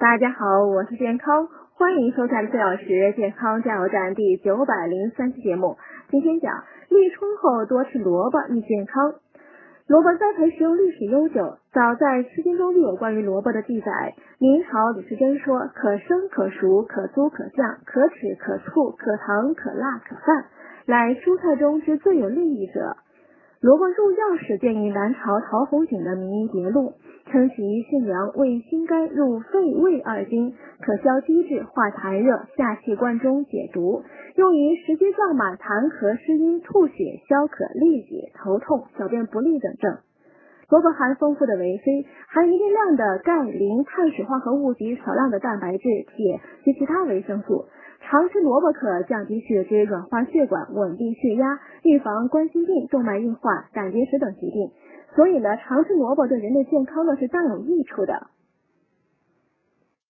大家好，我是健康，欢迎收看四小时健康加油站第九百零三期节目。今天讲立春后多吃萝卜益健康。萝卜栽培食用历史悠久，早在《诗经》中就有关于萝卜的记载。明朝李时珍说：“可生可熟，可酥可酱，可齿可醋，可糖可辣可饭，乃蔬菜中之最有利益者。”萝卜入药史见于南朝陶弘景的《名医别录》，称其性凉，味辛甘，入肺胃二经，可消积滞，化痰热，下气贯中，解毒，用于食积胀满、痰咳湿阴、吐血、消渴、痢血、头痛、小便不利等症。萝卜含丰富的维 C，含一定量的钙、磷、碳水化合物及少量的蛋白质、铁及其他维生素。常吃萝卜可降低血脂、软化血管、稳定血压、预防冠心病、动脉硬化、胆结石等疾病。所以呢，常吃萝卜对人的健康呢是大有益处的。